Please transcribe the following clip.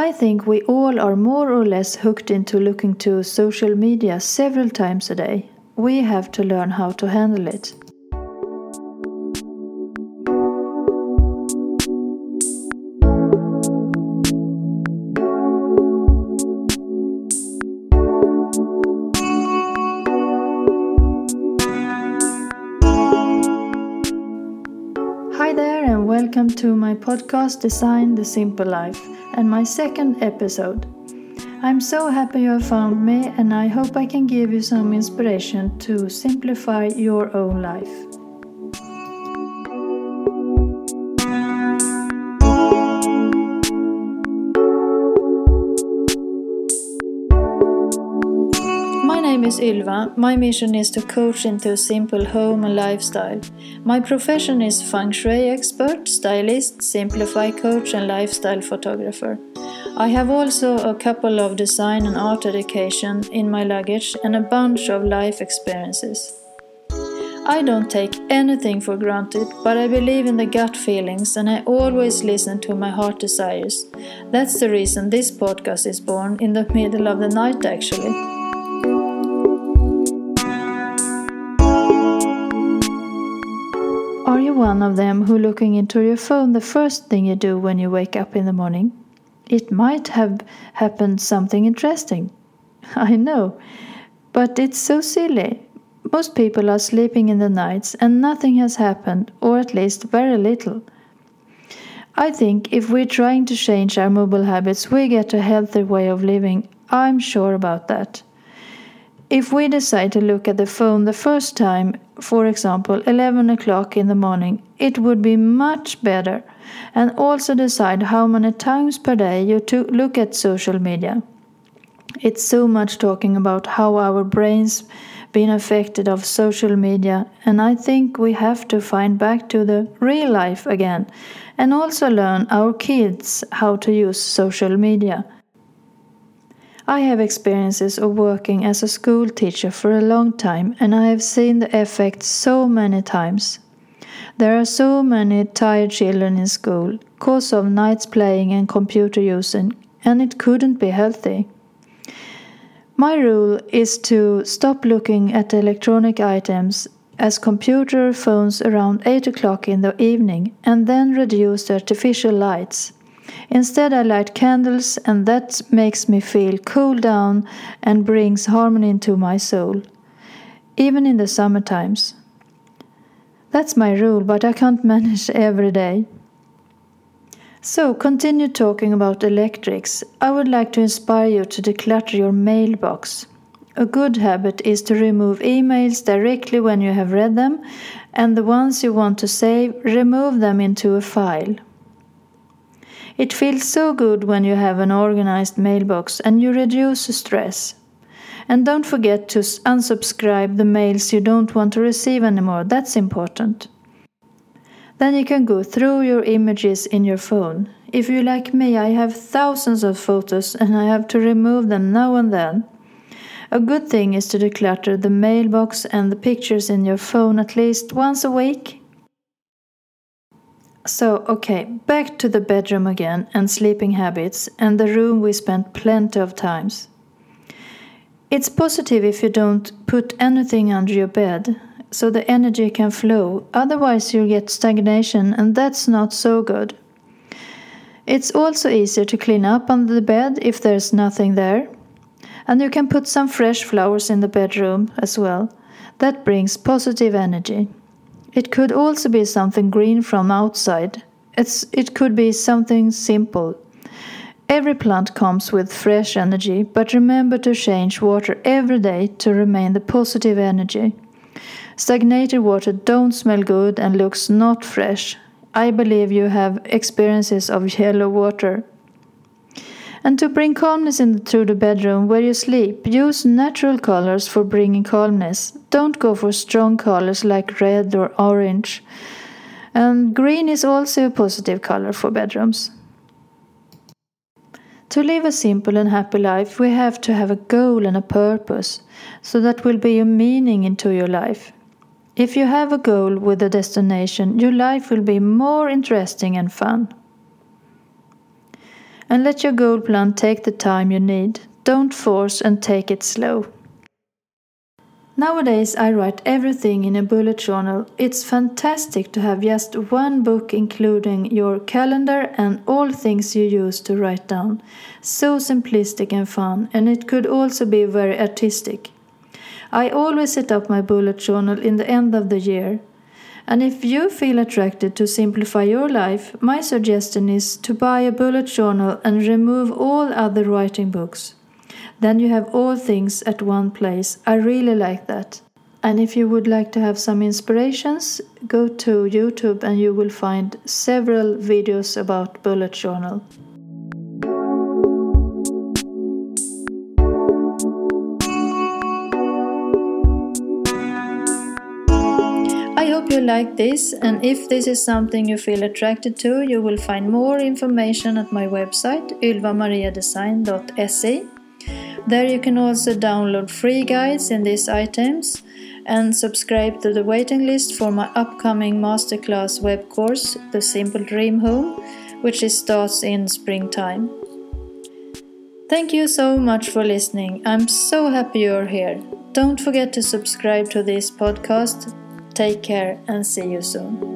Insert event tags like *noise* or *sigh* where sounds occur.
I think we all are more or less hooked into looking to social media several times a day. We have to learn how to handle it. To my podcast Design the Simple Life and my second episode. I'm so happy you found me, and I hope I can give you some inspiration to simplify your own life. Is Ylva. My mission is to coach into a simple home and lifestyle. My profession is feng shui expert, stylist, simplify coach, and lifestyle photographer. I have also a couple of design and art education in my luggage and a bunch of life experiences. I don't take anything for granted, but I believe in the gut feelings and I always listen to my heart desires. That's the reason this podcast is born in the middle of the night, actually. One of them who looking into your phone the first thing you do when you wake up in the morning? It might have happened something interesting. *laughs* I know, but it's so silly. Most people are sleeping in the nights and nothing has happened, or at least very little. I think if we're trying to change our mobile habits, we get a healthier way of living. I'm sure about that. If we decide to look at the phone the first time, for example, 11 o'clock in the morning, it would be much better. And also decide how many times per day you look at social media. It's so much talking about how our brains been affected of social media and I think we have to find back to the real life again and also learn our kids how to use social media. I have experiences of working as a school teacher for a long time and I have seen the effect so many times. There are so many tired children in school because of nights playing and computer using and it couldn't be healthy. My rule is to stop looking at electronic items as computer phones around 8 o'clock in the evening and then reduce the artificial lights. Instead, I light candles, and that makes me feel cool down and brings harmony into my soul, even in the summer times. That's my rule, but I can't *laughs* manage every day. So, continue talking about electrics. I would like to inspire you to declutter your mailbox. A good habit is to remove emails directly when you have read them, and the ones you want to save, remove them into a file. It feels so good when you have an organized mailbox and you reduce stress. And don't forget to unsubscribe the mails you don't want to receive anymore, that's important. Then you can go through your images in your phone. If you like me, I have thousands of photos and I have to remove them now and then. A good thing is to declutter the mailbox and the pictures in your phone at least once a week. So, okay, back to the bedroom again and sleeping habits and the room we spent plenty of times. It's positive if you don't put anything under your bed so the energy can flow, otherwise, you'll get stagnation, and that's not so good. It's also easier to clean up under the bed if there's nothing there. And you can put some fresh flowers in the bedroom as well. That brings positive energy. It could also be something green from outside. It's, it could be something simple. Every plant comes with fresh energy, but remember to change water every day to remain the positive energy. Stagnated water don't smell good and looks not fresh. I believe you have experiences of yellow water. And to bring calmness into the bedroom where you sleep, use natural colors for bringing calmness. Don't go for strong colors like red or orange. And green is also a positive color for bedrooms. To live a simple and happy life, we have to have a goal and a purpose, so that will be a meaning into your life. If you have a goal with a destination, your life will be more interesting and fun. And let your goal plan take the time you need. Don't force and take it slow. Nowadays, I write everything in a bullet journal. It's fantastic to have just one book including your calendar and all things you use to write down. So simplistic and fun, and it could also be very artistic. I always set up my bullet journal in the end of the year. And if you feel attracted to simplify your life, my suggestion is to buy a bullet journal and remove all other writing books. Then you have all things at one place. I really like that. And if you would like to have some inspirations, go to YouTube and you will find several videos about bullet journal. I hope you like this, and if this is something you feel attracted to, you will find more information at my website ylvamariadesign.se. There you can also download free guides in these items and subscribe to the waiting list for my upcoming masterclass web course, The Simple Dream Home, which starts in springtime. Thank you so much for listening. I'm so happy you're here. Don't forget to subscribe to this podcast. Take care and see you soon.